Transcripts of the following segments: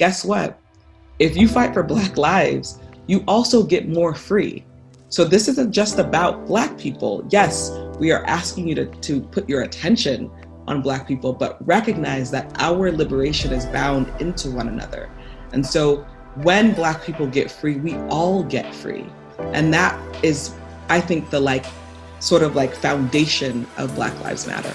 guess what? If you fight for Black lives, you also get more free. So this isn't just about Black people. Yes, we are asking you to, to put your attention on Black people, but recognize that our liberation is bound into one another. And so when Black people get free, we all get free. And that is, I think, the like sort of like foundation of Black Lives Matter.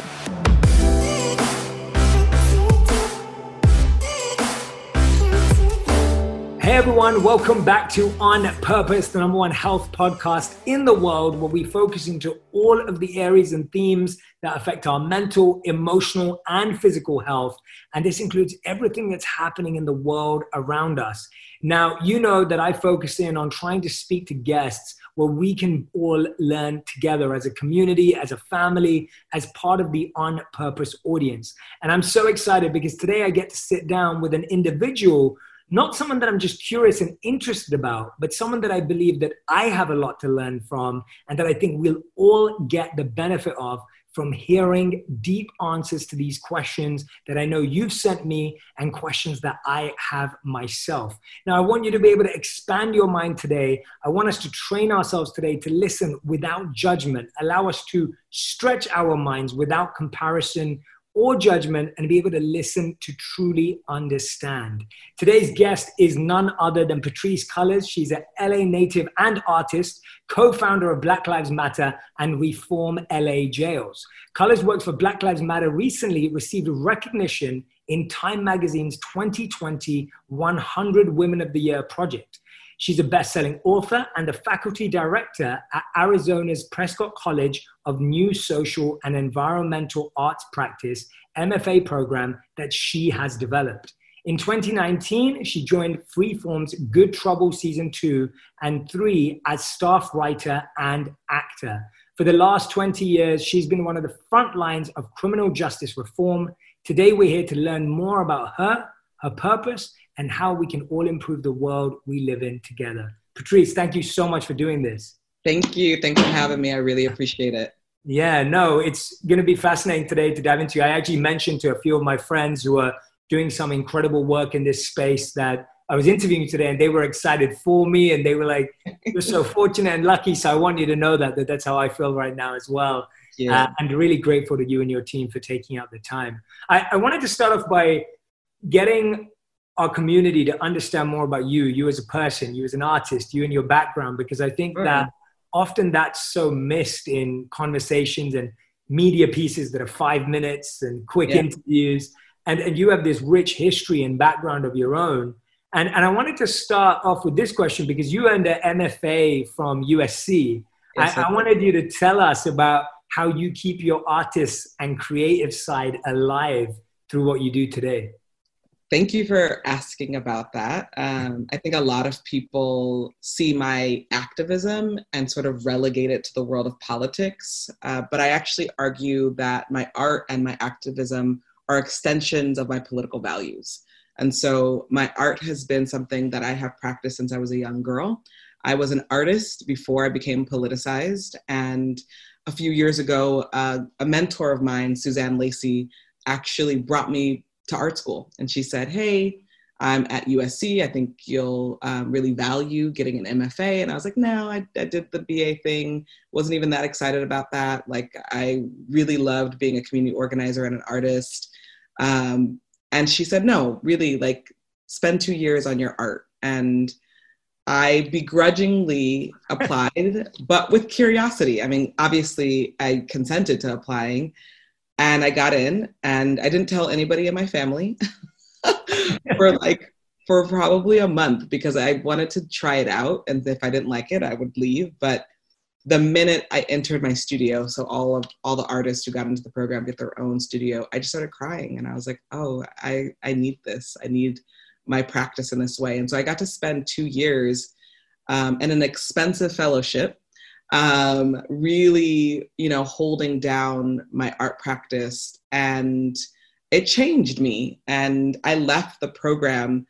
Hey everyone, welcome back to On Purpose, the number one health podcast in the world, where we focus into all of the areas and themes that affect our mental, emotional, and physical health. And this includes everything that's happening in the world around us. Now, you know that I focus in on trying to speak to guests where we can all learn together as a community, as a family, as part of the On Purpose audience. And I'm so excited because today I get to sit down with an individual not someone that I'm just curious and interested about, but someone that I believe that I have a lot to learn from and that I think we'll all get the benefit of from hearing deep answers to these questions that I know you've sent me and questions that I have myself. Now, I want you to be able to expand your mind today. I want us to train ourselves today to listen without judgment, allow us to stretch our minds without comparison or judgment and be able to listen to truly understand. Today's guest is none other than Patrisse Cullors. She's an LA native and artist, co founder of Black Lives Matter and Reform LA Jails. Cullors worked for Black Lives Matter recently received recognition in Time Magazine's 2020 100 Women of the Year project. She's a best selling author and a faculty director at Arizona's Prescott College of New Social and Environmental Arts Practice MFA program that she has developed. In 2019, she joined Freeform's Good Trouble Season 2 and 3 as staff writer and actor. For the last 20 years, she's been one of the front lines of criminal justice reform. Today, we're here to learn more about her, her purpose, and how we can all improve the world we live in together. Patrisse, thank you so much for doing this. Thank you. Thanks for having me. I really appreciate it. Yeah, no, it's going to be fascinating today to dive into. I actually mentioned to a few of my friends who are doing some incredible work in this space that I was interviewing today and they were excited for me and they were like, you're so fortunate and lucky. So I want you to know that, that that's how I feel right now as well. Yeah. Uh, and really grateful to you and your team for taking out the time. I, I wanted to start off by getting our community to understand more about you, you as a person, you as an artist, you and your background, because I think mm. that often that's so missed in conversations and media pieces that are five minutes and quick yeah. interviews. And, and you have this rich history and background of your own. And, and I wanted to start off with this question because you earned an MFA from USC. Yes, I, I wanted you to tell us about how you keep your artist and creative side alive through what you do today. Thank you for asking about that. Um, I think a lot of people see my activism and sort of relegate it to the world of politics. Uh, but I actually argue that my art and my activism are extensions of my political values. And so my art has been something that I have practiced since I was a young girl. I was an artist before I became politicized. And a few years ago, uh, a mentor of mine, Suzanne Lacy, actually brought me to art school. And she said, Hey, I'm at USC. I think you'll um, really value getting an MFA. And I was like, no, I, I, did the BA thing. Wasn't even that excited about that. Like, I really loved being a community organizer and an artist. Um, and she said, no, really, like, spend two years on your art. And I begrudgingly applied, but with curiosity. I mean, obviously, I consented to applying and I got in and I didn't tell anybody in my family for like for probably a month because I wanted to try it out and if I didn't like it I would leave. But the minute I entered my studio so all of all the artists who got into the program get their own studio I just started crying and I was like oh I I need this. I need my practice in this way. And so I got to spend 2 years um, in an expensive fellowship um, really, you know, holding down my art practice. And it changed me. And I left the program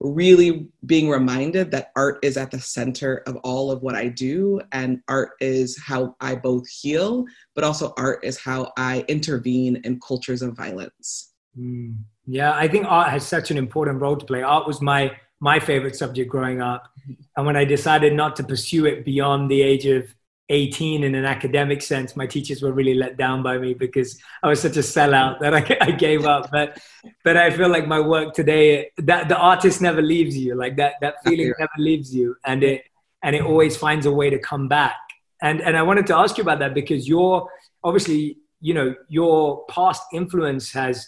really being reminded that art is at the center of all of what I do. And art is how I both heal, but also art is how I intervene in cultures of violence. Mm. Yeah, I think art has such an important role to play. Art was my my favorite subject growing up, and when I decided not to pursue it beyond the age of 18 in an academic sense, my teachers were really let down by me because I was such a sellout that I, I gave up. But but I feel like my work today, that the artist never leaves you. Like that that feeling never leaves you, and it and it always finds a way to come back. And and I wanted to ask you about that because you're obviously you know your past influence has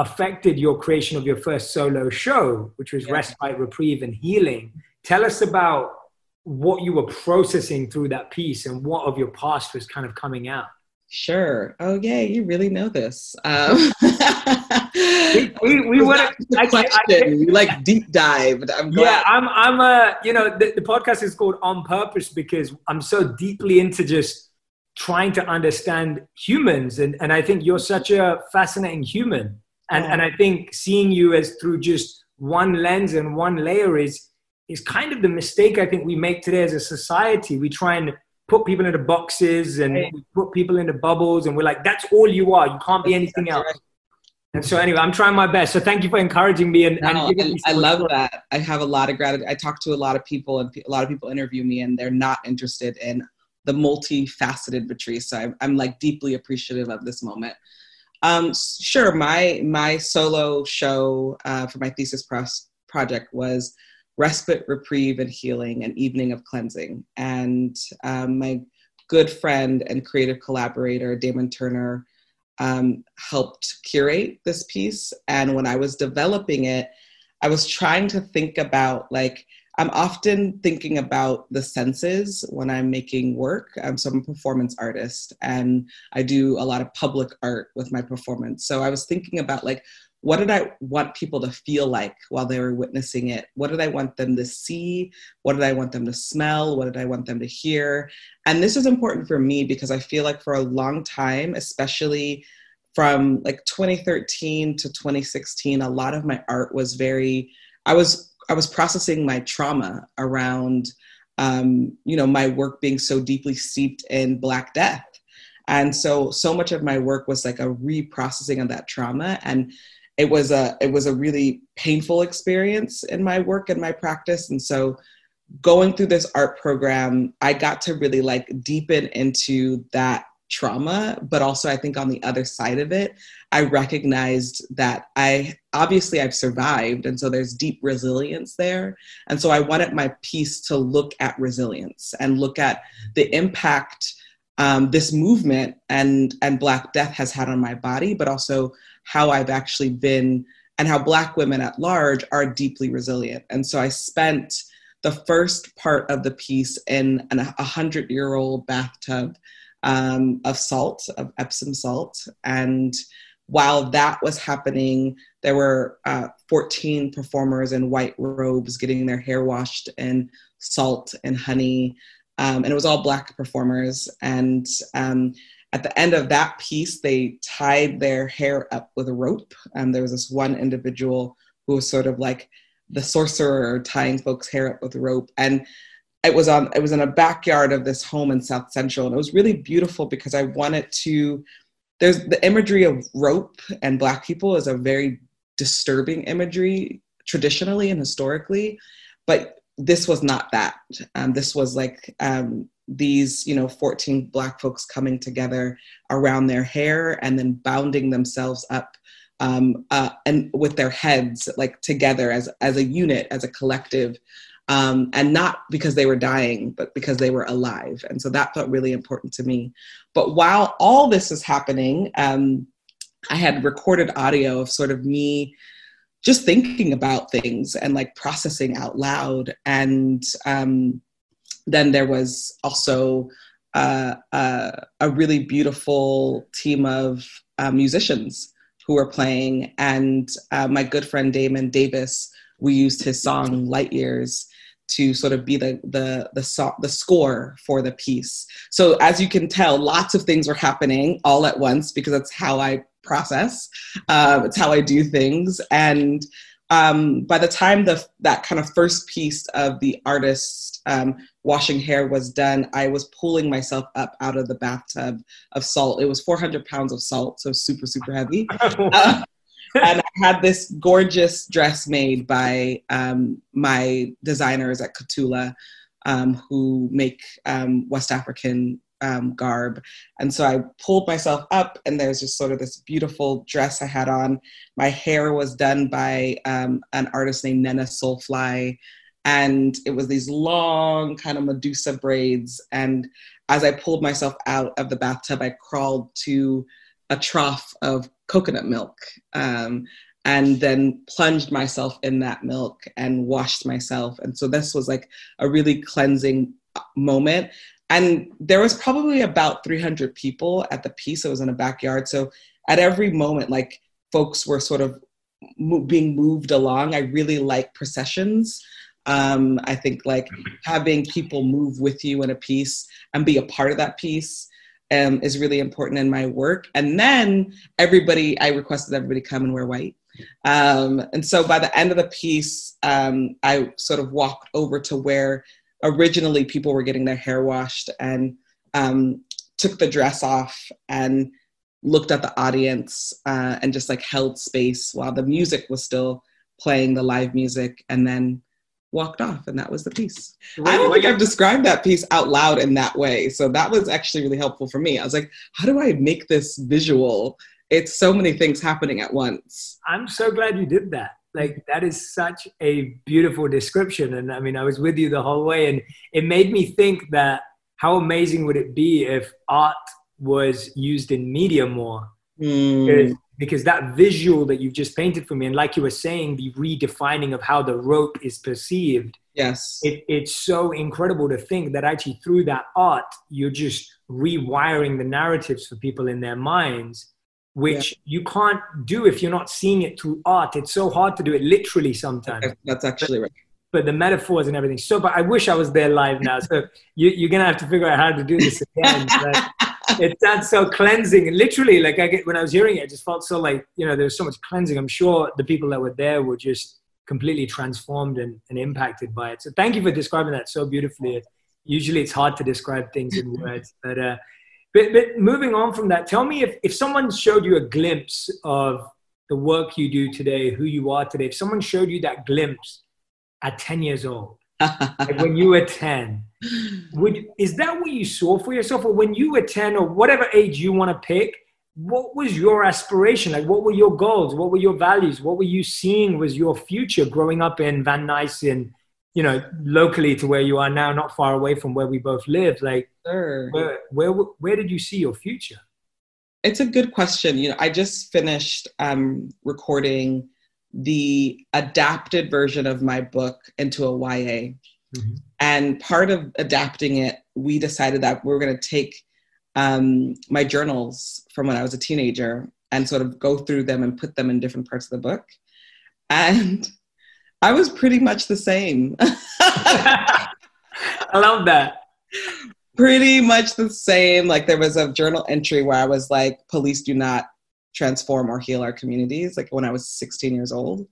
affected your creation of your first solo show, which was yeah. Respite, Reprieve, and Healing. Tell us about what you were processing through that piece and what of your past was kind of coming out. Sure. Oh, yeah, you really know this. Um, we we, we want to question. like deep dive. I'm yeah, I'm I'm a you know the, the podcast is called On Purpose because I'm so deeply into just trying to understand humans, and and I think you're such a fascinating human, and and I think seeing you as through just one lens and one layer is is kind of the mistake I think we make today as a society. We try and put people into boxes and right. put people into bubbles, and we're like, that's all you are. You can't be anything that's else. Right. And so, anyway, I'm trying my best. So, thank you for encouraging me. And, no, and I, I love that. I have a lot of gratitude. I talk to a lot of people, and a lot of people interview me, and they're not interested in the multifaceted Patrisse. So, I'm, I'm like deeply appreciative of this moment. Um, sure, my my solo show uh, for my thesis pros- project was respite, reprieve, and healing, an evening of cleansing. And um, my good friend and creative collaborator, Damon Turner, um, helped curate this piece. And when I was developing it, I was trying to think about like, I'm often thinking about the senses when I'm making work. Um, so I'm a performance artist and I do a lot of public art with my performance. So I was thinking about like, what did I want people to feel like while they were witnessing it? What did I want them to see? What did I want them to smell? What did I want them to hear? And this is important for me because I feel like for a long time, especially from like 2013 to 2016, a lot of my art was very, I was, I was processing my trauma around, um, you know, my work being so deeply steeped in Black death. And so, so much of my work was like a reprocessing of that trauma. And it was a it was a really painful experience in my work and my practice and so going through this art program i got to really like deepen into that trauma but also i think on the other side of it i recognized that i obviously i've survived and so there's deep resilience there and so i wanted my piece to look at resilience and look at the impact um, this movement and and black death has had on my body but also how I've actually been and how Black women at large are deeply resilient. And so I spent the first part of the piece in an, a hundred year old bathtub um, of salt, of Epsom salt. And while that was happening, there were uh, 14 performers in white robes getting their hair washed in salt and honey. Um, and it was all Black performers. And um, at the end of that piece, they tied their hair up with a rope. And there was this one individual who was sort of like the sorcerer tying folks' hair up with a rope. And it was on it was in a backyard of this home in South Central. And it was really beautiful because I wanted to there's the imagery of rope and black people is a very disturbing imagery traditionally and historically. But this was not that. Um, this was like um, these you know 14 black folks coming together around their hair and then bounding themselves up um, uh, and with their heads like together as as a unit as a collective um, and not because they were dying but because they were alive. And so that felt really important to me. But while all this is happening um, i had recorded audio of sort of me just thinking about things and like processing out loud. And um, then there was also uh, uh, a really beautiful team of uh, musicians who were playing. And uh, my good friend Damon Davis, we used his song Light Years to sort of be the the the, so- the score for the piece. So as you can tell, lots of things were happening all at once because that's how I process. Uh, it's how I do things, and um, by the time the that kind of first piece of the artist um, washing hair was done, I was pulling myself up out of the bathtub of salt. It was 400 pounds of salt, so super super heavy. uh, and I had this gorgeous dress made by um, my designers at Katula, um, who make um, West African um, garb. And so I pulled myself up, and there's just sort of this beautiful dress I had on. My hair was done by um, an artist named Nena Soulfly. And it was these long kind of Medusa braids. And as I pulled myself out of the bathtub, I crawled to a trough of coconut milk um, and then plunged myself in that milk and washed myself. And so this was like a really cleansing moment and there was probably about 300 people at the piece. It was in a backyard. So at every moment, like folks were sort of being moved along. I really like processions. Um, I think like having people move with you in a piece and be a part of that piece um, is really important in my work. And then everybody, I requested everybody come and wear white. Um, and so by the end of the piece, um, I sort of walked over to where originally people were getting their hair washed and um, took the dress off and looked at the audience uh, and just like held space while the music was still playing the live music and then walked off and that was the piece. I don't think i've described that piece out loud in that way. So that was actually really helpful for me. I was like how do i make this visual? It's so many things happening at once. I'm so glad you did that. Like that is such a beautiful description and i mean i was with you the whole way and it made me think that how amazing would it be if art was used in media more? Mm. Because, that visual that you've just painted for me and like you were saying the redefining of how the rope is perceived yes it, it's so incredible to think that actually through that art you're just rewiring the narratives for people in their minds which yeah. you can't do if you're not seeing it through art. It's so hard to do it literally sometimes. That's actually but, right. But the metaphors and everything. So, but I wish I was there live now. So you, are gonna have to figure out how to do this again. it sounds so cleansing, and literally, like I get when I was hearing it, it just felt so like you know there was so much cleansing. I'm sure the people that were there were just completely transformed and, and impacted by it. So thank you for describing that so beautifully. Usually, it's hard to describe things in words, but. Uh, but, but moving on from that, tell me if, if someone showed you a glimpse of the work you do today, who you are today, if someone showed you that glimpse at 10 years old, like when you were 10, would, is that what you saw for yourself? Or when you were 10 or whatever age you want to pick, what was your aspiration? Like, what were your goals? What were your values? What were you seeing was your future growing up in Van Nuys and you know, locally to where you are now, not far away from where we both live, like sure. where, where, where did you see your future? It's a good question. You know, I just finished um, recording the adapted version of my book into a YA. Mm-hmm. And part of adapting it, we decided that we are going to take um, my journals from when I was a teenager and sort of go through them and put them in different parts of the book. And I was pretty much the same. I love that. Pretty much the same. Like there was a journal entry where I was like, police do not transform or heal our communities, like when I was 16 years old.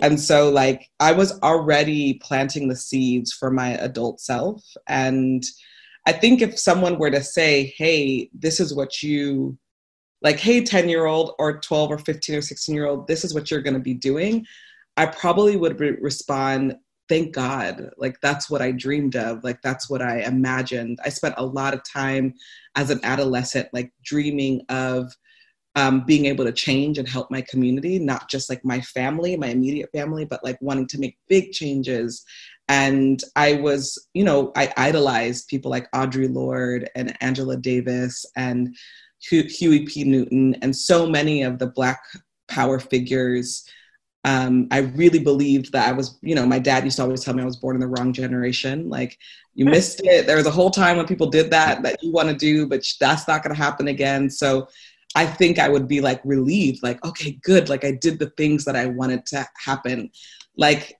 And so, like, I was already planting the seeds for my adult self. And I think if someone were to say, hey, this is what you, like, hey, 10 year old or 12 or 15 or 16 year old, this is what you're going to be doing, I probably would re- respond, thank God. Like, that's what I dreamed of. Like, that's what I imagined. I spent a lot of time as an adolescent, like, dreaming of um, being able to change and help my community, not just like my family, my immediate family, but like wanting to make big changes. And I was, you know, I idolized people like Audre Lorde and Angela Davis and Huey P. Newton and so many of the Black power figures um, I really believed that I was, you know, my dad used to always tell me I was born in the wrong generation. Like, you missed it. There was a whole time when people did that that you want to do, but that's not going to happen again. So I think I would be like relieved, like, okay, good. Like, I did the things that I wanted to happen. Like,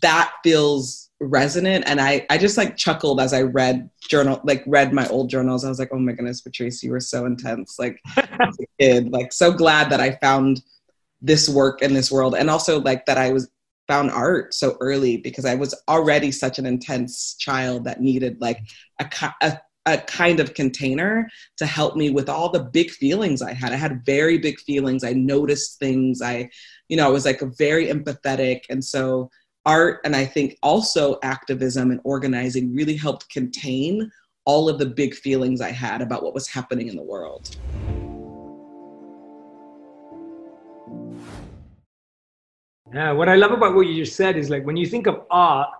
that feels resonant. And I, I just like chuckled as I read journal, like, read my old journals. I was like, oh my goodness, Patrisse, you were so intense. Like, as a kid, like, so glad that I found this work in this world and also like that i was found art so early because i was already such an intense child that needed like a, a a kind of container to help me with all the big feelings I had. I had very big feelings. I noticed things. I, you know, I was like a very empathetic. And so art and I think also activism and organizing really helped contain all of the big feelings I had about what was happening in the world. Yeah, what I love about what you just said is like when you think of art,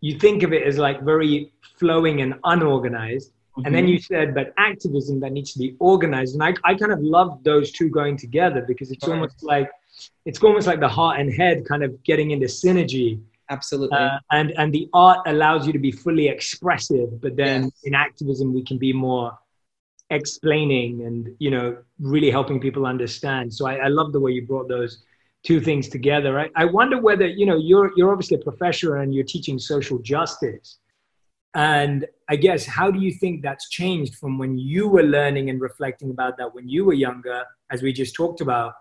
you think of it as like very flowing and unorganized. Mm-hmm. And then mm-hmm. you said, but activism that needs to be organized. And I, I kind of love those two going together because it's right. almost like it's almost like the heart and head kind of getting into synergy. Absolutely. Uh, and and the art allows you to be fully expressive, but then yes. in activism we can be more explaining and you know really helping people understand. So I, I love the way you brought those two things together. I, I wonder whether you know you're you're obviously a professor and you're teaching social justice. And I guess, how do you think that's changed from when you were learning and reflecting about that when you were younger, as we just talked about?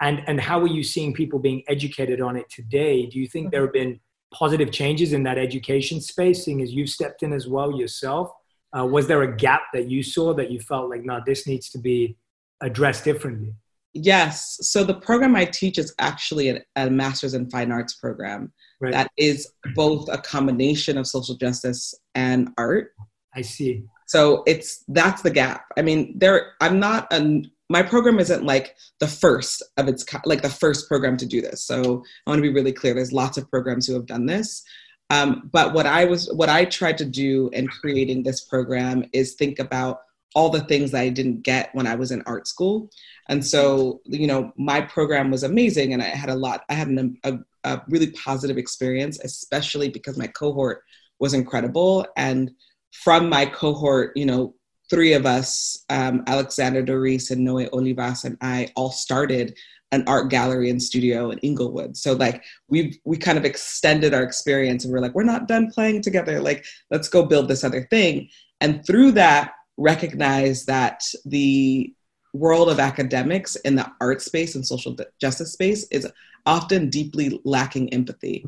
And, and how are you seeing people being educated on it today? Do you think there have been positive changes in that education space, seeing as you've stepped in as well yourself? Uh, was there a gap that you saw that you felt like, no, this needs to be addressed differently? Yes. So the program I teach is actually a, a master's in fine arts program right. that is both a combination of social justice and art. I see. So it's that's the gap. I mean, there. I'm not a. My program isn't like the first of its like the first program to do this. So I want to be really clear. There's lots of programs who have done this. Um, but what I was, what I tried to do in creating this program is think about all the things that I didn't get when I was in art school. And so, you know, my program was amazing and I had a lot, I had an, a, a really positive experience, especially because my cohort was incredible. And from my cohort, you know, three of us, um, Alexander Dorriz and Noe Olivas and I all started an art gallery and studio in Inglewood. So like we we kind of extended our experience and we're like, we're not done playing together. Like, let's go build this other thing. And through that, recognize that the world of academics in the art space and social justice space is often deeply lacking empathy.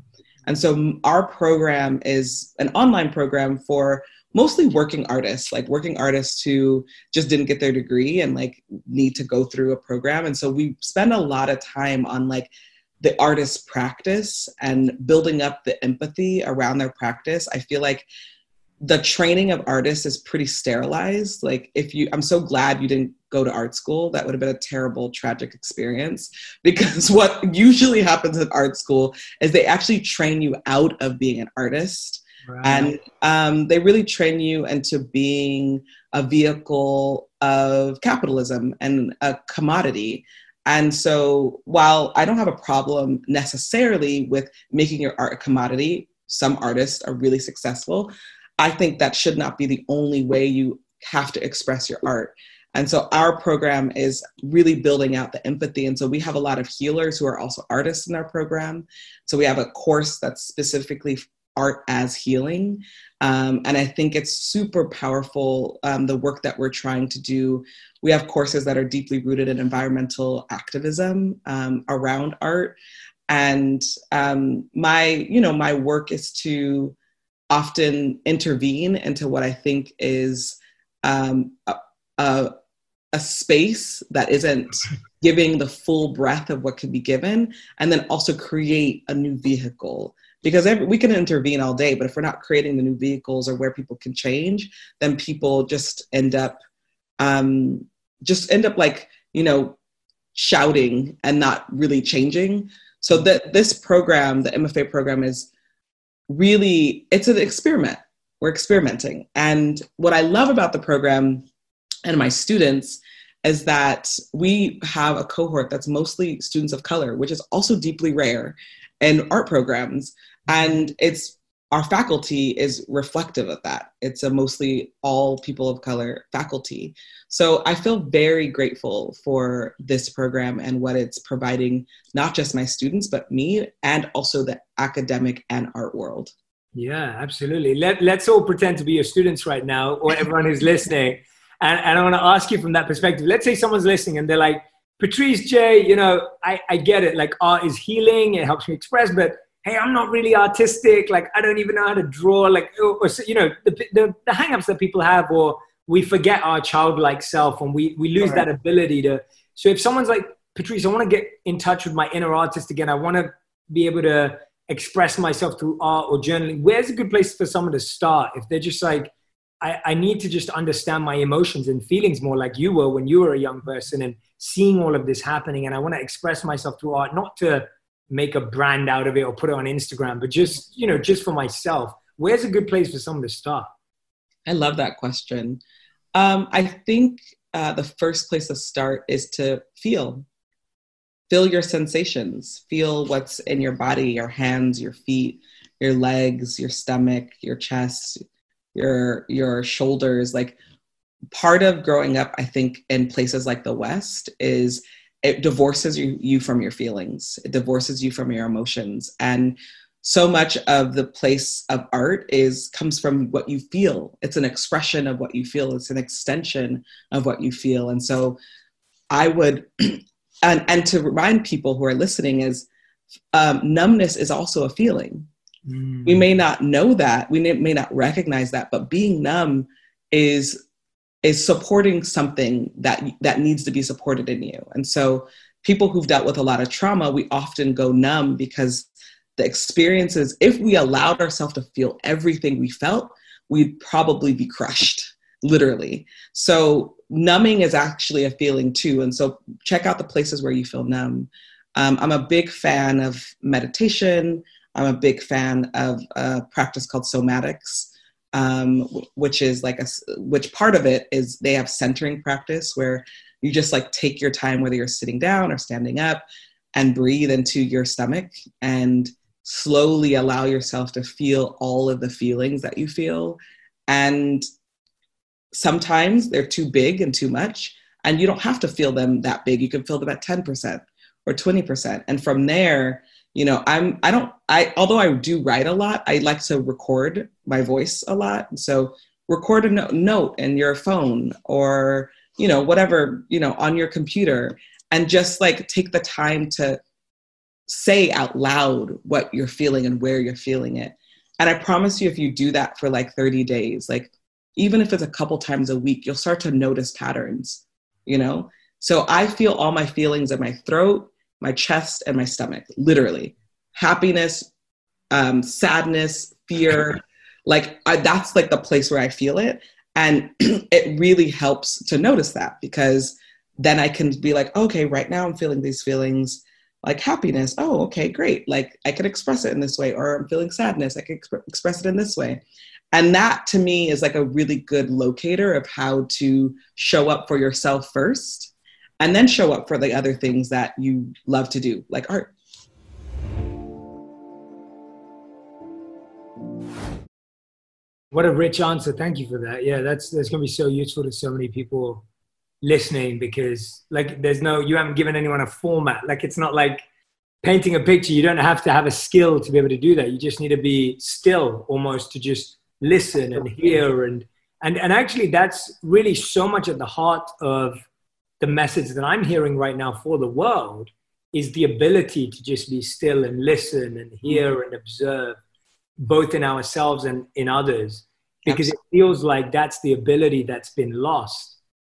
And so our program is an online program for mostly working artists, like working artists who just didn't get their degree and like need to go through a program. And so we spend a lot of time on like the artist practice and building up the empathy around their practice. I feel like the training of artists is pretty sterilized. Like if you, I'm so glad you didn't go to art school. That would have been a terrible, tragic experience because what usually happens at art school is they actually train you out of being an artist. Right. And um, they really train you into being a vehicle of capitalism and a commodity. And so, while I don't have a problem necessarily with making your art a commodity, some artists are really successful. I think that should not be the only way you have to express your art. And so our program is really building out the empathy. And so we have a lot of healers who are also artists in our program. So we have a course that's specifically art as healing. Um, and I think it's super powerful, um, the work that we're trying to do. We have courses that are deeply rooted in environmental activism um, around art. And um, my, you know, my work is to often intervene into what I think is um, a, a, space that isn't giving the full breadth of what could be given, and then also create a new vehicle. Because every, we can intervene all day, but if we're not creating the new vehicles or where people can change, then people just end up, um, just end up like you know, shouting and not really changing. So that this program, the MFA program, is really it's an experiment. We're experimenting. And what i love about the program and my students is that we have a cohort that's mostly students of color which is also deeply rare in art programs. And it's our faculty is reflective of that. It's a mostly all people of color faculty. So I feel very grateful for this program and what it's providing, not just my students, but me and also the academic and art world. Yeah, absolutely. Let, let's all pretend to be your students right now, or everyone who's listening. And, and I want to ask you from that perspective. Let's say someone's listening and they're like, Patrisse J, you know, I, I get it. Like art is healing, it helps me express, but hey, I'm not really artistic. Like, I don't even know how to draw. Like, oh, or, or you know, the, the, the hangups that people have, or we forget our childlike self and we, we lose right. that ability to. So if someone's like, Patrisse, I want to get in touch with my inner artist again. I want to be able to express myself through art or journaling. Where's a good place for someone to start? If they're just like, I, I need to just understand my emotions and feelings more like you were when you were a young person and seeing all of this happening. And I want to express myself through art, not to make a brand out of it or put it on Instagram, but just, you know, just for myself. Where's a good place for someone to start? I love that question. Um, I think uh, the first place to start is to feel. Feel your sensations. Feel what's in your body, your hands, your feet, your legs, your stomach, your chest, your your shoulders. Like part of growing up, I think, in places like the West is it divorces you, you from your feelings. It divorces you from your emotions. And so much of the place of art is comes from what you feel it's an expression of what you feel it's an extension of what you feel and so i would and and to remind people who are listening is um, numbness is also a feeling mm. we may not know that we may not recognize that but being numb is is supporting something that that needs to be supported in you and so people who've dealt with a lot of trauma we often go numb because the experiences, if we allowed ourselves to feel everything we felt, we'd probably be crushed, literally. So, numbing is actually a feeling too. And so, check out the places where you feel numb. Um, I'm a big fan of meditation. I'm a big fan of a practice called somatics, um, which is like a, which part of it is they have centering practice where you just like take your time, whether you're sitting down or standing up, and breathe into your stomach and slowly allow yourself to feel all of the feelings that you feel. And sometimes they're too big and too much, and you don't have to feel them that big. You can feel them at 10% or 20%. And from there, you know, I'm, I don't, I, although I do write a lot, I like to record my voice a lot. So record a no- note in your phone or, you know, whatever, you know, on your computer and just like take the time to say out loud what you're feeling and where you're feeling it. And I promise you, if you do that for like 30 days, like even if it's a couple times a week, you'll start to notice patterns, you know? So I feel all my feelings in my throat, my chest, and my stomach, literally. Happiness, um, sadness, fear. Like I, that's like the place where I feel it. And it really helps to notice that because then I can be like, okay, right now I'm feeling these feelings like happiness. Oh okay great. Like i can express it in this way. Or i'm feeling sadness. I can exp- express it in this way. And that to me is like a really good locator of how to show up for yourself first and then show up for the other things that you love to do like art what a rich answer. Thank you for that. Yeah that's that's going to be so useful to so many people listening because like there's no you haven't given anyone a format. Like it's not like painting a picture. You don't have to have a skill to be able to do that. You just need to be still almost to just listen and hear and and and actually that's really so much at the heart of the message that i'm hearing right now for the world is the ability to just be still and listen and hear and observe both in ourselves and in others because it feels like that's the ability that's been lost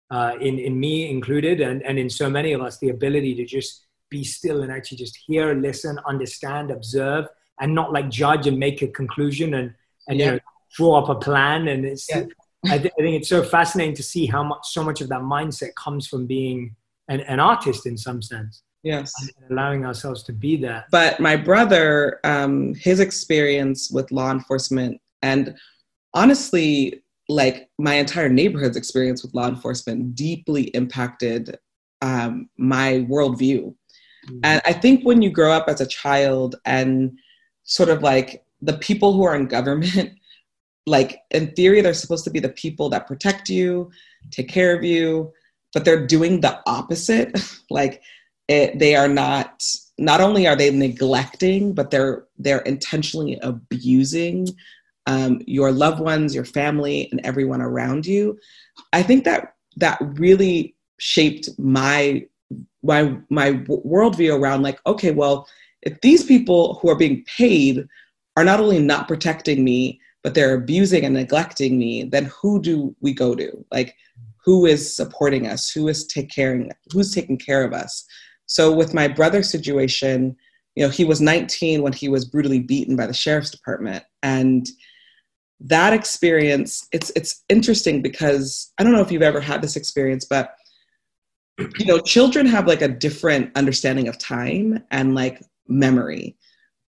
uh, in, in me included, and, and in so many of us, the ability to just be still and actually just hear, listen, understand, observe, and not like judge and make a conclusion and, and yeah. you know, draw up a plan. And it's, yeah. I, th- I, think it's so fascinating to see how much, so much of that mindset comes from being an, an artist in some sense. Yes. allowing ourselves to be that. But my brother, um, his experience with law enforcement and honestly, like my entire neighborhood's experience with law enforcement deeply impacted um, my worldview. Mm-hmm. And I think when you grow up as a child and sort of like the people who are in government, like in theory, they're supposed to be the people that protect you, take care of you, but they're doing the opposite. like it, they are not. Not only are they neglecting, but they're they're intentionally abusing um, your loved ones, your family, and everyone around you. I think that that really shaped my my my worldview around like, okay, well, if these people who are being paid are not only not protecting me, but they're abusing and neglecting me, then who do we go to? Like, who is supporting us? Who is take caring? Who's taking care of us? So with my brother's situation, you know, he was 19 when he was brutally beaten by the sheriff's department, and that experience it's it's interesting because I don't know if you've ever had this experience, but you know, children have like a different understanding of time and like memory.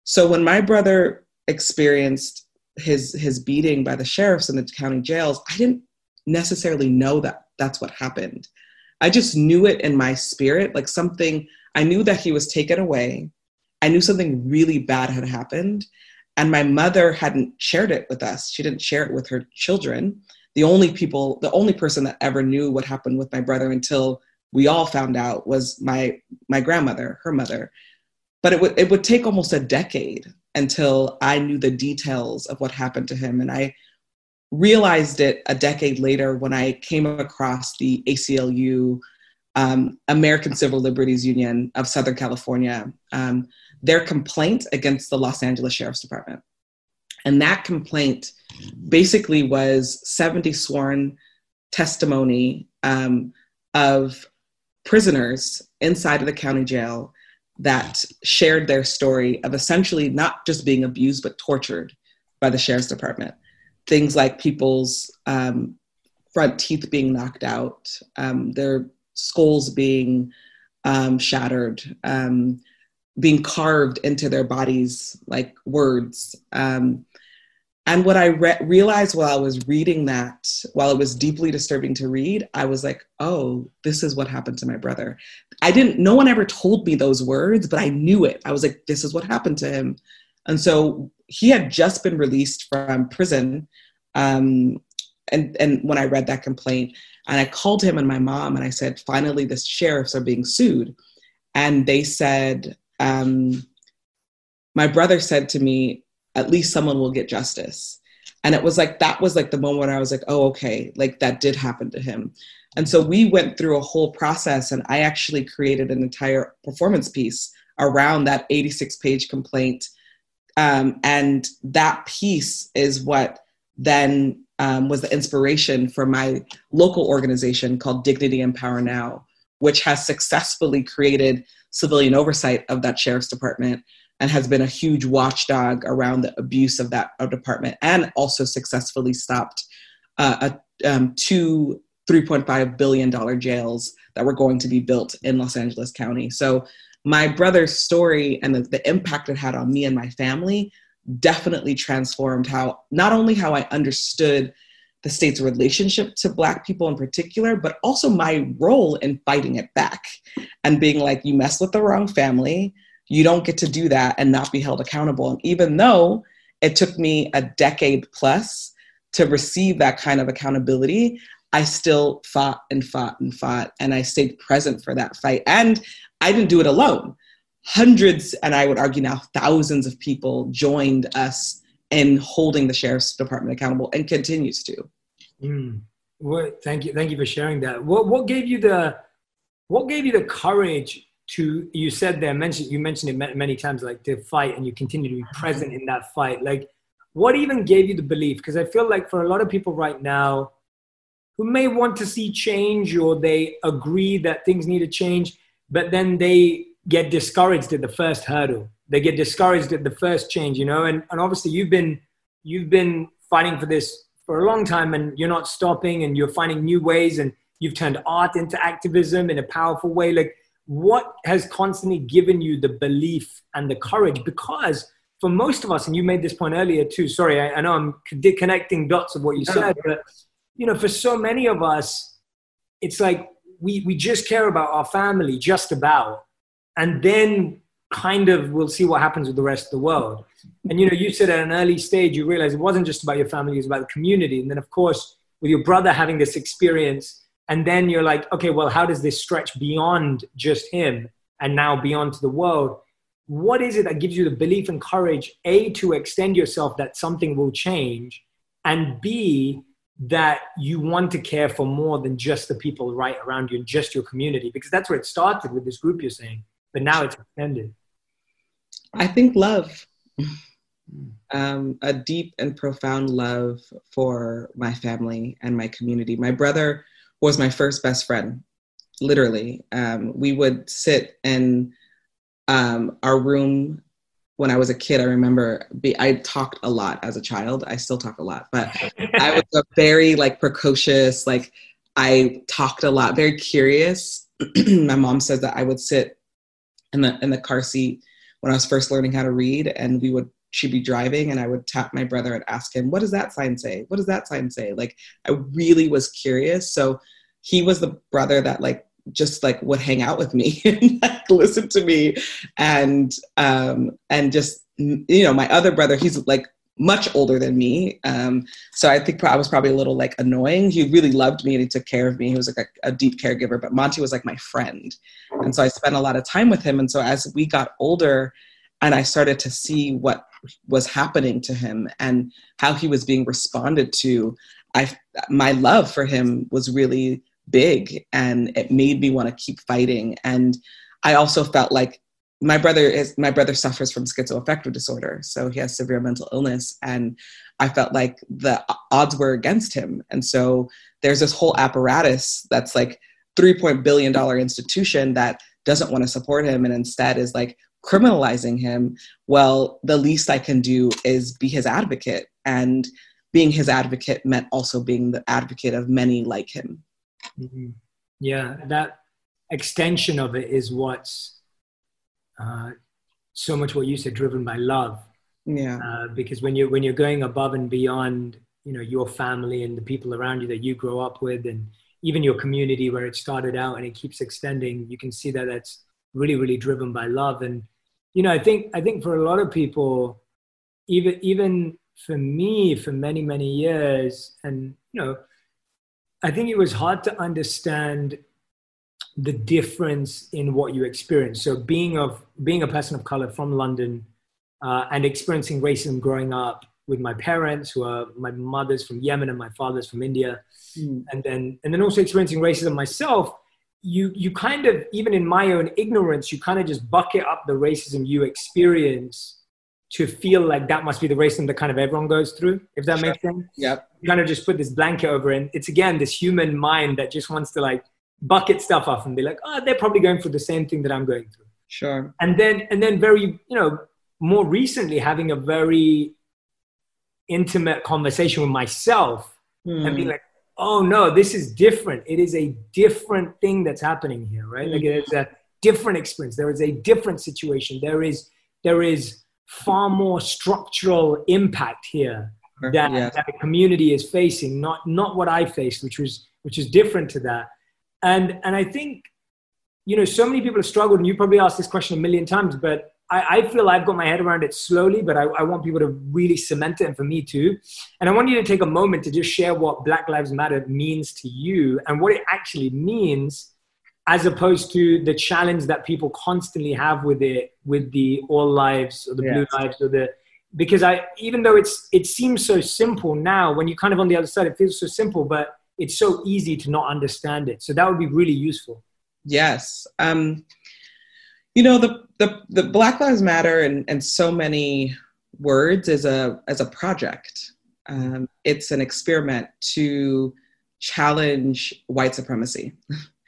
So when my brother experienced his his beating by the sheriffs in the county jails, I didn't necessarily know that that's what happened. I just knew it in my spirit, like something I knew that he was taken away. I knew something really bad had happened. And my mother hadn't shared it with us. She didn't share it with her children. The only people, the only person that ever knew what happened with my brother until we all found out was my my grandmother, her mother. But it would it would take almost a decade until I knew the details of what happened to him. And I realized it a decade later when I came across the ACLU, um, American Civil Liberties Union of Southern California, um, their complaint against the Los Angeles Sheriff's Department. And that complaint basically was 70 sworn testimony um, of prisoners inside of the county jail that shared their story of essentially not just being abused but tortured by the sheriff's department things like people's um, front teeth being knocked out um, their skulls being um, shattered um, being carved into their bodies like words um, and what I re- realized while I was reading that, while it was deeply disturbing to read, I was like, oh, this is what happened to my brother. I didn't, no one ever told me those words, but I knew it. I was like, this is what happened to him. And so he had just been released from prison. Um, and, and when I read that complaint, and I called him and my mom and I said, finally, the sheriffs are being sued. And they said, um, my brother said to me, at least someone will get justice and it was like that was like the moment i was like oh okay like that did happen to him and so we went through a whole process and i actually created an entire performance piece around that 86 page complaint um, and that piece is what then um, was the inspiration for my local organization called dignity and power now which has successfully created civilian oversight of that sheriff's department and has been a huge watchdog around the abuse of that department and also successfully stopped uh, a, um, two $3.5 billion jails that were going to be built in Los Angeles County. So my brother's story and the, the impact it had on me and my family definitely transformed how not only how I understood the state's relationship to black people in particular but also my role in fighting it back and being like you mess with the wrong family you don't get to do that and not be held accountable. And even though it took me a decade plus to receive that kind of accountability, I still fought and fought and fought, and I stayed present for that fight. And I didn't do it alone. Hundreds, and I would argue now thousands of people joined us in holding the sheriff's department accountable and continues to. Mm. Well, thank you, thank you for sharing that. What what gave you the what gave you the courage to you said there mentioned you mentioned it many times like to fight and you continue to be present in that fight like what even gave you the belief because i feel like for a lot of people right now who may want to see change or they agree that things need to change but then they get discouraged at the first hurdle they get discouraged at the first change you know and, and obviously you've been you've been fighting for this for a long time and you're not stopping and you're finding new ways and you've turned art into activism in a powerful way like what has constantly given you the belief and the courage? Because for most of us, and you made this point earlier too. Sorry, I, I know I'm connecting dots of what you said, but you know, for so many of us, it's like we we just care about our family, just about, and then kind of we'll see what happens with the rest of the world. And you know, you said at an early stage you realized it wasn't just about your family; it was about the community. And then, of course, with your brother having this experience and then you're like okay well how does this stretch beyond just him and now beyond to the world what is it that gives you the belief and courage a to extend yourself that something will change and b that you want to care for more than just the people right around you and just your community because that's where it started with this group you're saying but now it's extended I think love. Um, a deep and profound love for my family and my community. My brother was my first best friend, literally. Um, we would sit in um, our room when I was a kid. I remember be, I talked a lot as a child. I still talk a lot, but I was a very like precocious, like I talked a lot, very curious. my mom says that I would sit in the in the car seat when I was first learning how to read, and we would she'd be driving, and I would tap my brother and ask him, "What does that sign say? What does that sign say?" Like I really was curious. So he was the brother that like just like would hang out with me and like listen to me and um and just you know my other brother he's like much older than me. Um, so I think I was probably a little like annoying. He really loved me and he took care of me. He was like a, a, deep caregiver, but Monty was like my friend. And so I spent a lot of time with him. And so as we got older and I started to see what was happening to him and how he was being responded to, I, my love for him was really big and it made me want to keep fighting. And I also felt like my brother is my brother suffers from schizoaffective disorder so he has severe mental illness. And i felt like the odds were against him. And so there's this whole apparatus that's like three point billion dollar institution that doesn't want to support him and instead is like criminalizing him. Well the least i can do is be his advocate. And being his advocate meant also being the advocate of many like him mm-hmm. yeah that extension of it is what's uh, so much what you said, driven by love. Yeah. Uh, because when you're when you're going above and beyond, you know, your family and the people around you that you grow up with, and even your community where it started out and it keeps extending, you can see that that's really really driven by love. And you know, I think I think for a lot of people, even even for me, for many many years, and you know, I think it was hard to understand the difference in what you experience. So being of being a person of color from London uh, and experiencing racism growing up with my parents, who are my mother's from Yemen and my father's from India, mm. and then and then also experiencing racism myself. You you kind of even in my own ignorance, you kind of just bucket up the racism you experience to feel like that must be the racism that kind of everyone goes through, if that sure. makes sense. Yeah. Kind of just put this blanket over, and it's again this human mind that just wants to like bucket stuff off and be like, oh, they're probably going through the same thing that I'm going through. Sure. And then, and then very, you know, more recently having a very intimate conversation with myself mm. and being hmm. like, oh no, this is different. It is a different thing that's happening here, right? Mm. Like it is a different experience. There is a different situation. There is, there is far more structural impact here that, that the community is facing, not, not what I faced, which was, which is different to that and and I think, you know, so many people have struggled, and you probably asked this question a million times, but I, I feel I've got my head around it slowly, but I, I want people to really cement it, and for me too. And I want you to take a moment to just share what Black Lives Matter means to you and what it actually means as opposed to the challenge that people constantly have with it with the all lives or the blue lives or the because i even though it's it seems so simple now when you're kind of on the other side it feels so simple but it's so easy to not understand it. So that would be really useful. Yes. Um, you know, the, the, the Black Lives Matter and, and so many words is a, as a project. Um, it's an experiment to challenge white supremacy.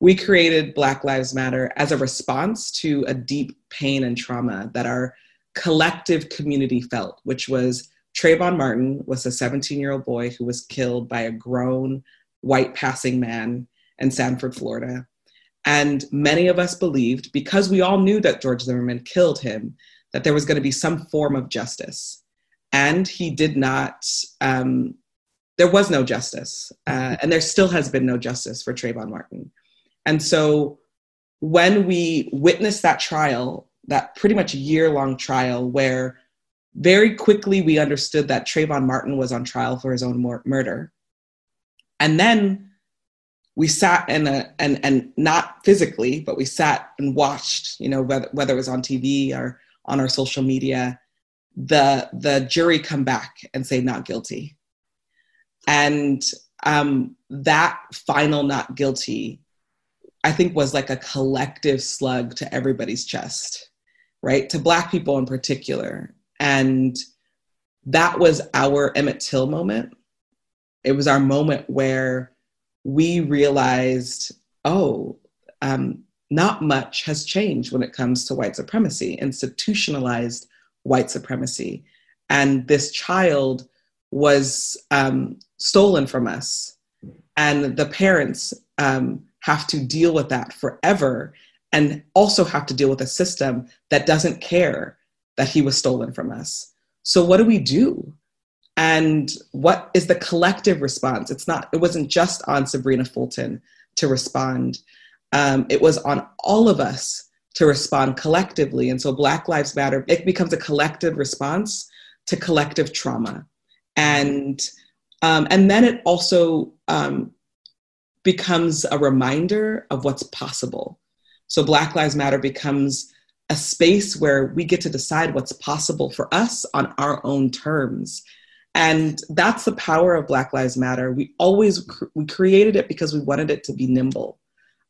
we created Black Lives Matter as a response to a deep pain and trauma that our collective community felt, which was Trayvon Martin was a 17 year old boy who was killed by a grown white passing man in Sanford, Florida. And many of us believed, because we all knew that George Zimmerman killed him, that there was going to be some form of justice. And he did not, um, there was no justice. Uh, and there still has been no justice for Trayvon Martin. And so when we witnessed that trial, that pretty much year long trial where very quickly, we understood that Trayvon Martin was on trial for his own mor- murder. And then we sat in a, and, and not physically, but we sat and watched, you know, whether, whether it was on TV or on our social media, the, the jury come back and say not guilty. And um, that final not guilty, I think was like a collective slug to everybody's chest right? To Black people in particular. And that was our Emmett Till moment. It was our moment where we realized, oh, um, not much has changed when it comes to white supremacy, institutionalized white supremacy. And this child was um, stolen from us. And the parents um, have to deal with that forever and also have to deal with a system that doesn't care that he was stolen from us. So, what do we do? And what is the collective response? It's not, it wasn't just on Sabrina Fulton to respond, um, it was on all of us to respond collectively. And so, Black Lives Matter, it becomes a collective response to collective trauma. And um, and then it also um, becomes a reminder of what's possible. So Black Lives Matter becomes a space where we get to decide what's possible for us on our own terms. And that's the power of Black Lives Matter. We always we created it because we wanted it to be nimble.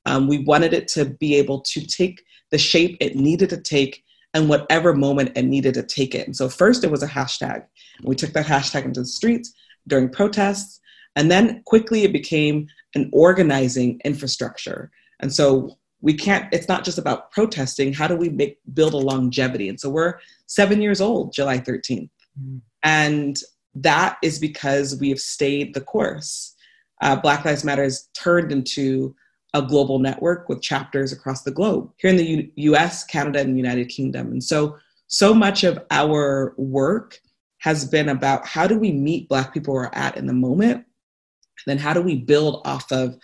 Um, we wanted it to be able to take the shape it needed to take and whatever moment it needed to take it. And so first it was a hashtag. We took that hashtag into the streets during protests, and then quickly it became an organizing infrastructure. And so we can't, it's not just about protesting. How do we make, build a longevity? And so we're seven years old, July 13th. Mm. And that is because we have stayed the course. Uh, Black Lives Matter has turned into a global network with chapters across the globe here in the U- US, Canada, and United Kingdom. And so, so much of our work has been about how do we meet Black people where we're at in the moment then how do we build off of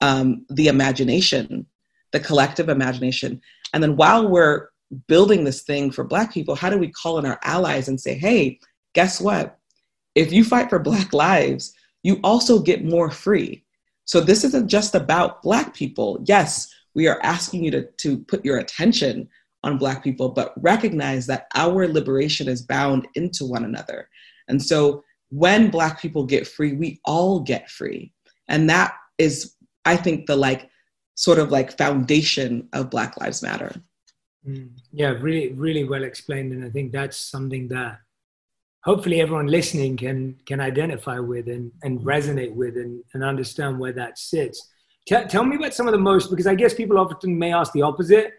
um, the imagination, the collective imagination? And then while we're building this thing for Black people, how do we call in our allies and say, hey, guess what? If you fight for Black lives, you also get more free. So this isn't just about Black people. Yes, we are asking you to, to put your attention on Black people, but recognize that our liberation is bound into one another. And so when black people get free we all get free. And that is i think the like sort of like foundation of black lives matter. Mm. yeah really really well explained. And i think that's something that hopefully everyone listening can can identify with and, and resonate with and, and understand where that sits. T- tell me about some of the most because i guess people often may ask the opposite.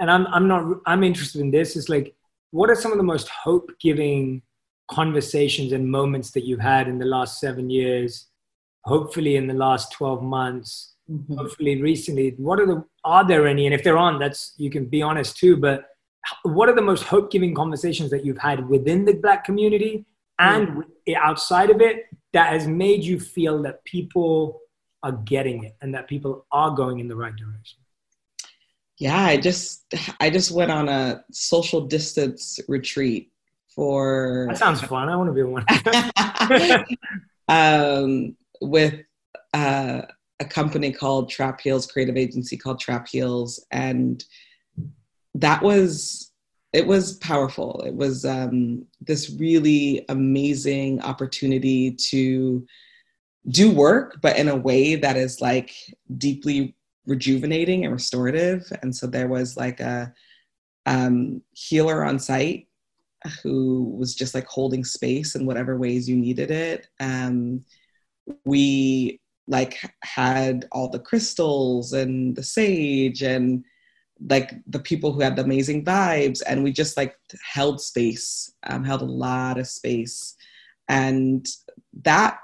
And i'm, I'm not i'm interested in this. Is like what are some of the most hope giving conversations and moments that you've had in the last seven years, hopefully in the last 12 months, mm-hmm. hopefully recently? What are the, are there any? And if there aren't, that's, you can be honest too, but what are the most hope giving conversations that you've had within the Black community and mm-hmm. outside of it that has made you feel that people are getting it and that people are going in the right direction? Yeah, I just I just went on a social distance retreat for that sounds fun. I want to be one. um, with uh, a company called Trap Heals, creative agency called Trap Heals, and that was it was powerful. It was um, this really amazing opportunity to do work, but in a way that is like deeply rejuvenating and restorative. And so there was like a um, healer on site who was just like holding space in whatever ways you needed it. Um, we like had all the crystals and the sage and like the people who had the amazing vibes and we just like held space um, held a lot of space and that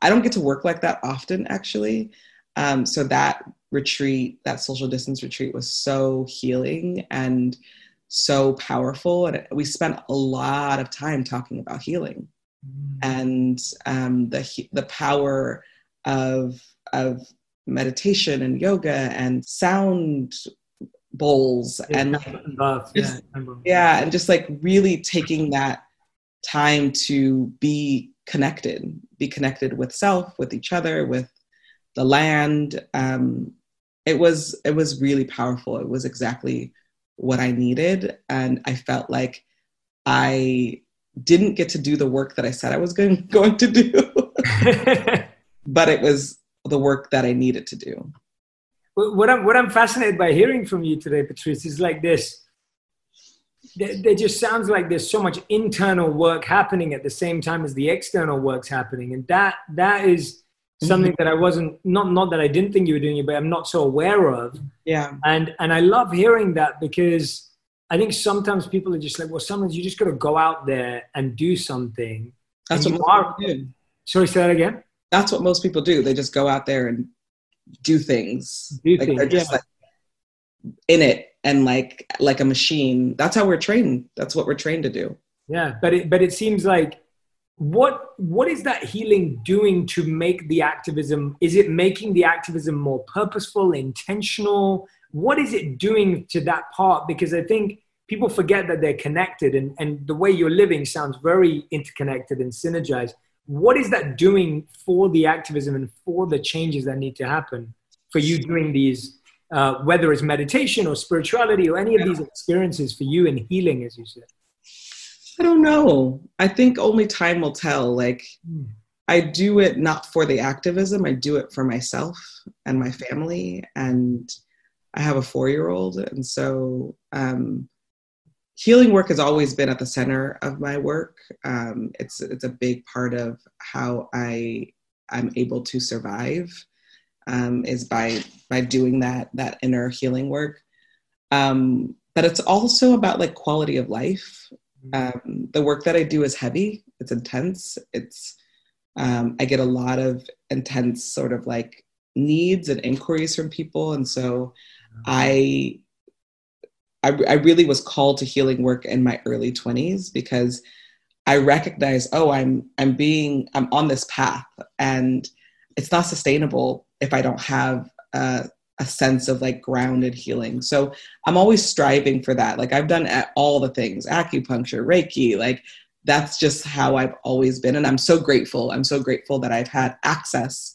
i don't get to work like that often actually um, so that retreat that social distance retreat was so healing and so powerful. And we spent a lot of time talking about healing mm. and um, the, the power of, of meditation and yoga and sound bowls yeah, and just, yeah, yeah, and just like really taking that time to be connected, be connected with self, with each other, with the land. Um, it was it was really powerful. It was exactly what I needed. And I felt like I didn't get to do the work that I said I was going, going to do, but it was the work that I needed to do. What I'm, what I'm fascinated by hearing from you today, Patrisse, is like this. there just sounds like there's so much internal work happening at the same time as the external work's happening and that that is something mm-hmm. that i wasn't not not that i didn't think you were doing it but i'm not so aware of. Yeah. And and i love hearing that because i think sometimes people are just like well sometimes you just got to go out there and do something. That's what most are, people do. sorry say that again? That's what most people do. They just go out there and do things. Do like things, they're just yeah. like in it and like like a machine. That's how we're trained. That's what we're trained to do. Yeah but it but it seems like what what is that healing doing to make the activism is it making the activism more purposeful intentional? What is it doing to that part? Because i think people forget that they're connected and, and the way you're living sounds very interconnected and synergized. What is that doing for the activism and for the changes that need to happen for you doing these uh, whether it's meditation or spirituality or any of these experiences for you in healing, as you said? I don't know. I think only time will tell. Like, hmm. I do it not for the activism, I do it for myself and my family. And I have a four year old. And so, um, healing work has always been at the center of my work. Um, it's, it's a big part of how I, I'm able to survive um, is by by doing that that inner healing work. Um, but it's also about like quality of life. Um, the work that I do is heavy. It's intense. It's um, I get a lot of intense sort of like needs and inquiries from people, and so. I, I, I really was called to healing work in my early 20s because I recognize, oh, I'm I'm being I'm on this path and it's not sustainable if I don't have a, a sense of like grounded healing. So I'm always striving for that. Like I've done all the things, acupuncture, Reiki, like that's just how I've always been. And I'm so grateful. I'm so grateful that I've had access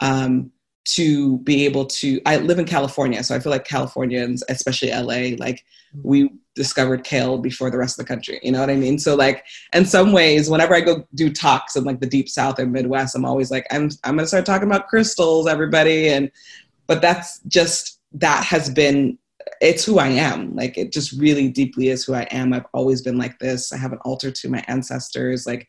um, to be able to. I live in California, so I feel like Californians, especially LA, like we discovered kale before the rest of the country. You know what I mean? So like in some ways, whenever I go do talks in like the deep south or Midwest, I'm always like, I'm I'm gonna start talking about crystals, everybody. And but that's just that has been it's who I am. Like it just really deeply is who I am. I've always been like this. I have an altar to my ancestors. Like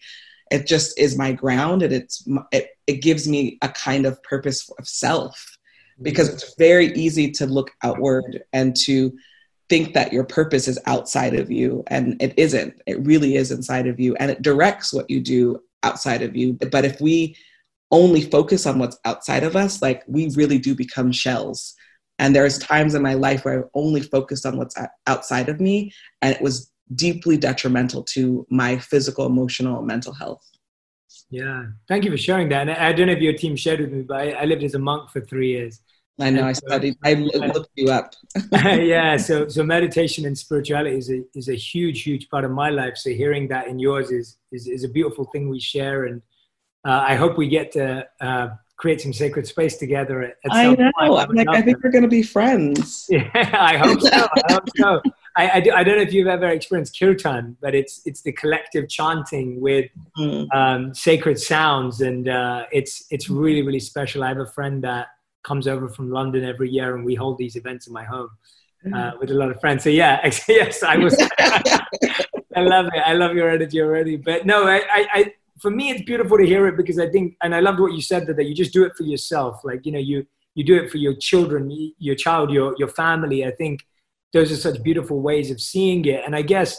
it just is my ground and it's it, it gives me a kind of purpose of self because it's very easy to look outward and to think that your purpose is outside of you and it isn't it really is inside of you and it directs what you do outside of you but if we only focus on what's outside of us like we really do become shells and there's times in my life where I've only focused on what's outside of me and it was deeply detrimental to my physical emotional mental health yeah thank you for sharing that and i don't know if your team shared with me but i, I lived as a monk for three years I know. I studied. I looked you up. yeah. So, so meditation and spirituality is a is a huge, huge part of my life. So, hearing that in yours is is, is a beautiful thing we share, and uh, I hope we get to uh, create some sacred space together. At, at I know. I'm like, I think we're going to be friends. Yeah, I hope so. I hope so. I, I, do, I, don't know if you've ever experienced kirtan, but it's it's the collective chanting with mm. um, sacred sounds, and uh, it's it's really really special. I have a friend that comes over from London every year, and we hold these events in my home uh, mm. with a lot of friends. So yeah, yes, I was. I love it. I love your energy already. But no, I, I, for me, it's beautiful to hear it because I think, and I loved what you said that, that you just do it for yourself. Like you know, you you do it for your children, your child, your your family. I think those are such beautiful ways of seeing it. And I guess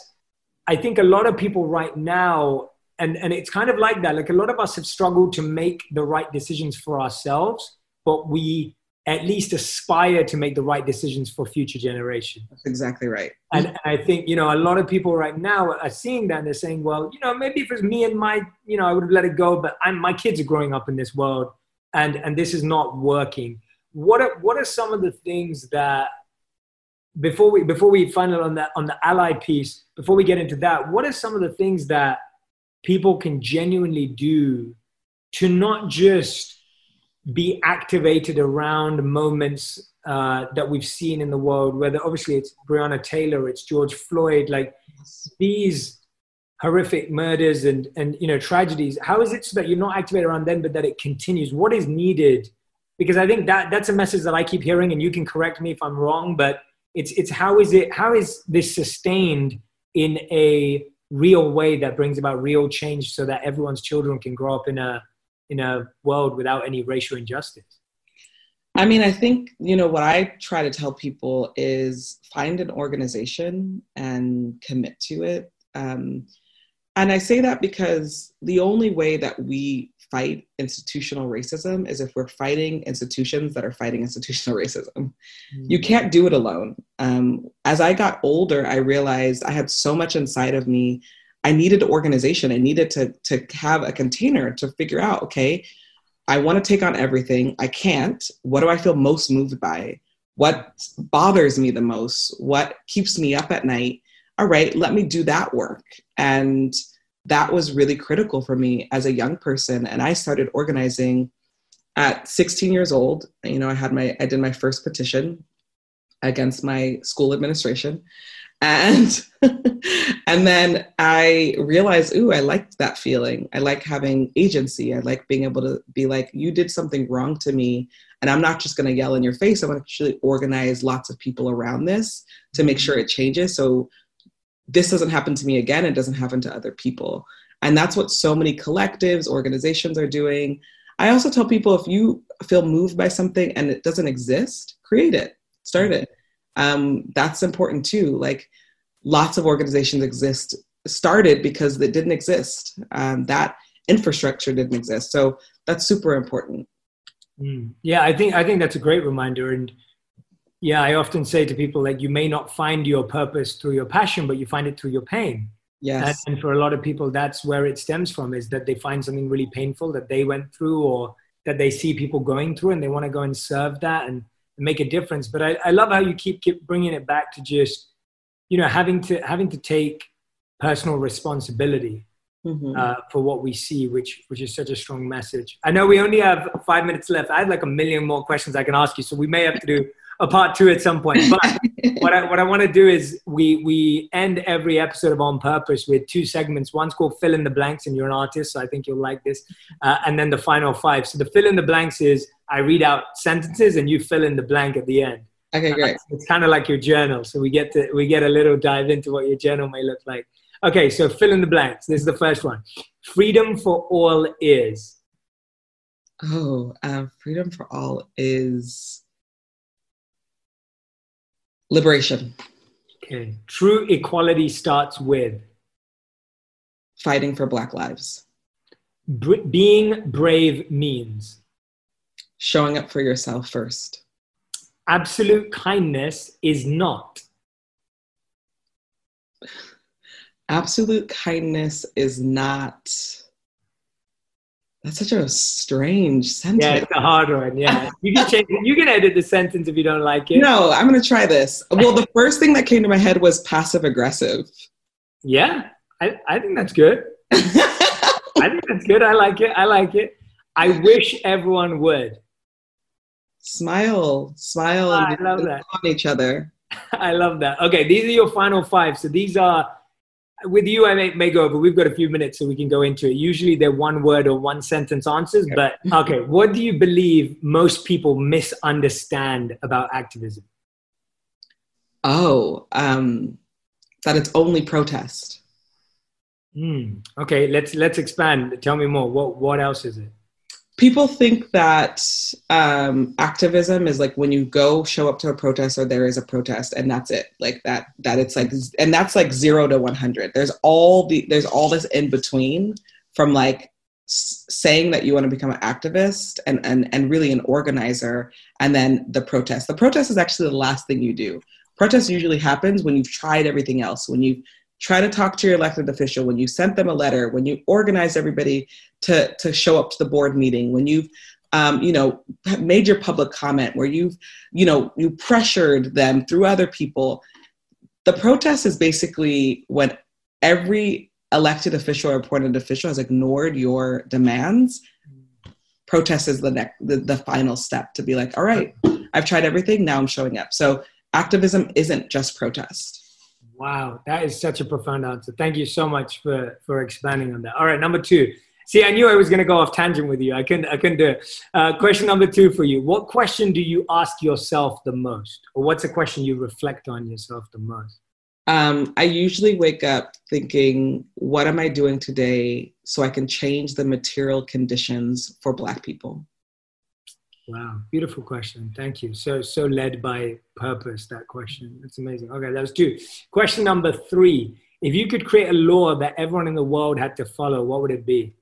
I think a lot of people right now, and and it's kind of like that. Like a lot of us have struggled to make the right decisions for ourselves but we at least aspire to make the right decisions for future generations. That's exactly right. And I think, you know, a lot of people right now are seeing that and they're saying, well, you know, maybe if it was me and my, you know, I would have let it go, but I'm, my kids are growing up in this world and, and this is not working. What are, what are some of the things that before we, before we final on that, on the ally piece, before we get into that, what are some of the things that people can genuinely do to not just be activated around moments uh, that we've seen in the world, whether obviously it's Breonna Taylor, it's George Floyd, like these horrific murders and, and you know tragedies. How is it so that you're not activated around them, but that it continues? What is needed? Because I think that that's a message that I keep hearing, and you can correct me if I'm wrong, but it's it's how is it how is this sustained in a real way that brings about real change so that everyone's children can grow up in a in a world without any racial injustice I mean, I think, you know, what I try to tell people is find an organization and commit to it. Um, and I say that because the only way that we fight institutional racism is if we're fighting institutions that are fighting institutional racism. Mm-hmm. You can't do it alone. Um, as I got older, I realized I had so much inside of me. I needed organization. I needed to, to have a container to figure out, okay, I want to take on everything. I can't. What do I feel most moved by? What bothers me the most? What keeps me up at night? All right, let me do that work. And that was really critical for me as a young person. And I started organizing at 16 years old. You know, I had my, I did my first petition against my school administration and and then i realized ooh i liked that feeling. I like having agency. I like being able to be like you did something wrong to me and i'm not just going to yell in your face. I'm going to actually organize lots of people around this to make sure mm-hmm. it changes. So this doesn't happen to me again. It doesn't happen to other people. And that's what so many collectives organizations are doing. I also tell people if you feel moved by something and it doesn't exist create it. Start mm-hmm. it um, that's important too. Like lots of organizations exist started because they didn't exist. Um, that infrastructure didn't exist. So that's super important. Mm. Yeah, I think I think that's a great reminder. And yeah, I often say to people like you may not find your purpose through your passion, but you find it through your pain. Yes. And, and for a lot of people, that's where it stems from is that they find something really painful that they went through or that they see people going through and they want to go and serve that. And make a difference. But I, I love how you keep, keep bringing it back to just, you know, having to having to take personal responsibility mm-hmm. uh, for what we see, which which is such a strong message. I know we only have five minutes left. I have like a million more questions I can ask you, so we may have to do a part two at some point. But what I what I want to do is we we end every episode of On Purpose with two segments. One's called Fill in the Blanks, and you're an artist, so I think you'll like this. Uh, and then the final five. So the fill in the blanks is I read out sentences and you fill in the blank at the end. Okay, great. It's kind of like your journal, so we get to we get a little dive into what your journal may look like. Okay, so fill in the blanks. This is the first one. Freedom for all is. Oh, uh, freedom for all is Liberation. Okay. True equality starts with fighting for Black lives. Br- being brave means showing up for yourself first. Absolute kindness is not. Absolute kindness is not that's such a strange sentence. Yeah, it's a hard one. Yeah, you can change. It. You can edit the sentence if you don't like it. No, I'm gonna try this. Well, the first thing that came to my head was passive aggressive. Yeah, I, I think that's good. I think that's good. I like it. I like it. I wish everyone would smile, smile, oh, and I love that. on each other. I love that. Okay, these are your final five. So these are with you, I may, may go over. We've got a few minutes, so we can go into it. Usually, they're one word or one sentence answers. But okay, what do you believe most people misunderstand about activism? Oh, um, that it's only protest. Mm, okay, let's let's expand. Tell me more. What what else is it? People think that um, activism is like when you go show up to a protest or there is a protest and that's it. Like that that it's like and that's like zero to 100 there's all the there's all this in between from like saying that you want to become an activist and, and and really an organizer and then the protest. The protest is actually the last thing you do. Protest usually happens when you've tried everything else when you've try to talk to your elected official when you sent them a letter when you organized everybody to to show up to the board meeting when you've um, you know made your public comment where you've you know you pressured them through other people the protest is basically when every elected official or appointed official has ignored your demands protest is the next the, the final step to be like all right i've tried everything now i'm showing up so activism isn't just protest Wow, that is such a profound answer. Thank you so much for for expanding on that. All right, number two. See, I knew I was going to go off tangent with you. I couldn't. I couldn't do it. Uh, question number two for you: What question do you ask yourself the most, or what's a question you reflect on yourself the most? Um, I usually wake up thinking, what am I doing today so I can change the material conditions for Black people? Wow, beautiful question. Thank you. So, so led by purpose, that question. That's amazing. Okay, that was two. Question number three If you could create a law that everyone in the world had to follow, what would it be?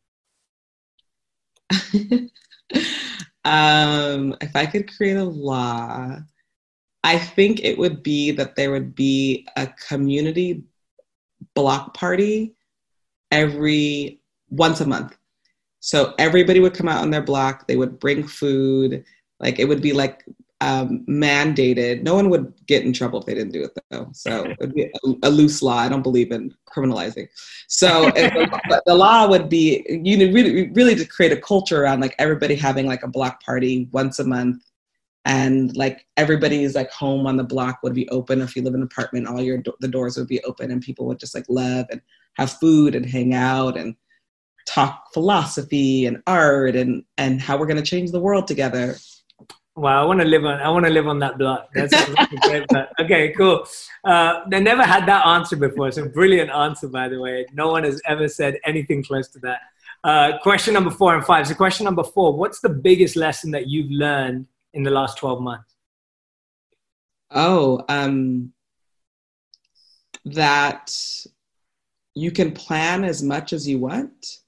um, if I could create a law, I think it would be that there would be a community block party every once a month. So everybody would come out on their block, they would bring food, like it would be like um, mandated. No one would get in trouble if they didn't do it though. So it would be a, a loose law. I don't believe in criminalizing. So the, the, law would be you know really really to create a culture around like everybody having like a block party once a month and like everybody's like home on the block would be open if you live in an apartment all your the doors would be open and people would just like love and have food and hang out and talk philosophy and art and and how we're going to change the world together Wow, I want to live on. I want to live on that block. That's great. okay, cool. Uh, they never had that answer before. It's a brilliant answer, by the way. No one has ever said anything close to that. Uh, question number four and five. So, question number four: What's the biggest lesson that you've learned in the last 12 months? Oh, um, that you can plan as much as you want,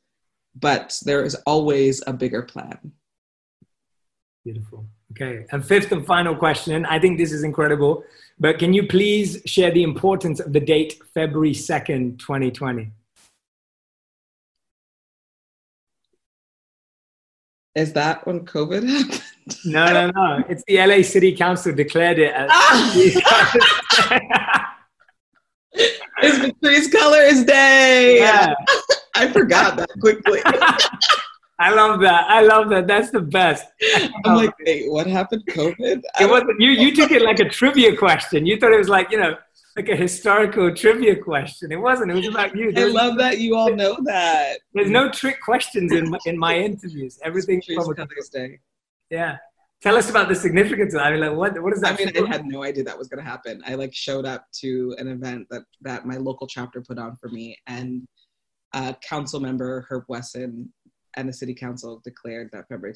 but there is always a bigger plan. Beautiful. Okay. And fifth and final question. I think this is incredible, but can you please share the importance of the date February 2nd, 2020? Is that when COVID happened? No, no, no. It's the LA City Council declared it as. Ah! it's Patrisse Cullors Day. Yeah. I forgot that quickly. I love that. I love that. That's the best. I'm like, wait, what happened? COVID? It wasn't you. You took it like a trivia question. You thought it was like you know like a historical trivia question. It wasn't. It was about you. There I love that you all know that. There's no trick questions in my, in my interviews. Everything from Day. Yeah. Tell us about the significance of that. I mean, like, what, what is that? I mean, I had no idea that was going to happen. I like showed up to an event that, that my local chapter put on for me and a council member, Herb Wesson, and the city council declared that February,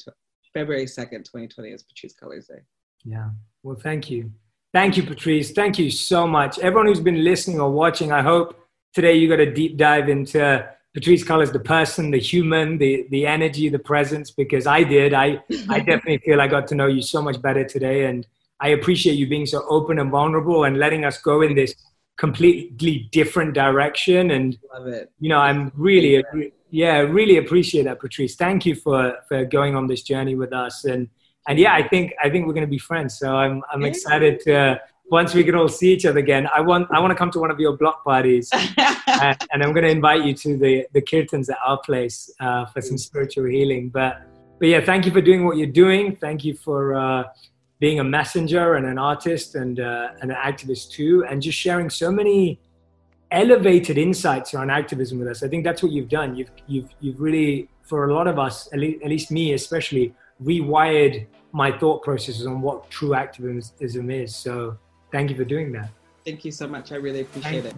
February 2nd, 2020 is Patrisse Cullors Day. Yeah. Well, thank you. Thank you, Patrisse. Thank you so much. Everyone who's been listening or watching, I hope today you got a deep dive into Patrisse Cullors the person, the human, the the energy, the presence, because I did. I I definitely feel I got to know you so much better today. And I appreciate you being so open and vulnerable and letting us go in this completely different direction. And love it. You know, I'm really yeah, really appreciate that, Patrisse. Thank you for for going on this journey with us. And and yeah, I think I think we're going to be friends. So I'm I'm excited to once we can all see each other again. I want I want to come to one of your block parties, and, and, I'm going to invite you to the the kirtans at our place uh, for some spiritual healing. But but yeah, thank you for doing what you're doing. Thank you for. Uh, being a messenger and an artist and, uh, and an activist too, and just sharing so many elevated insights around activism with us. I think that's what you've done. You've you've you've really, for a lot of us, at least, at least me especially, rewired my thought processes on what true activism is. So thank you for doing that. Thank you so much. I really appreciate it.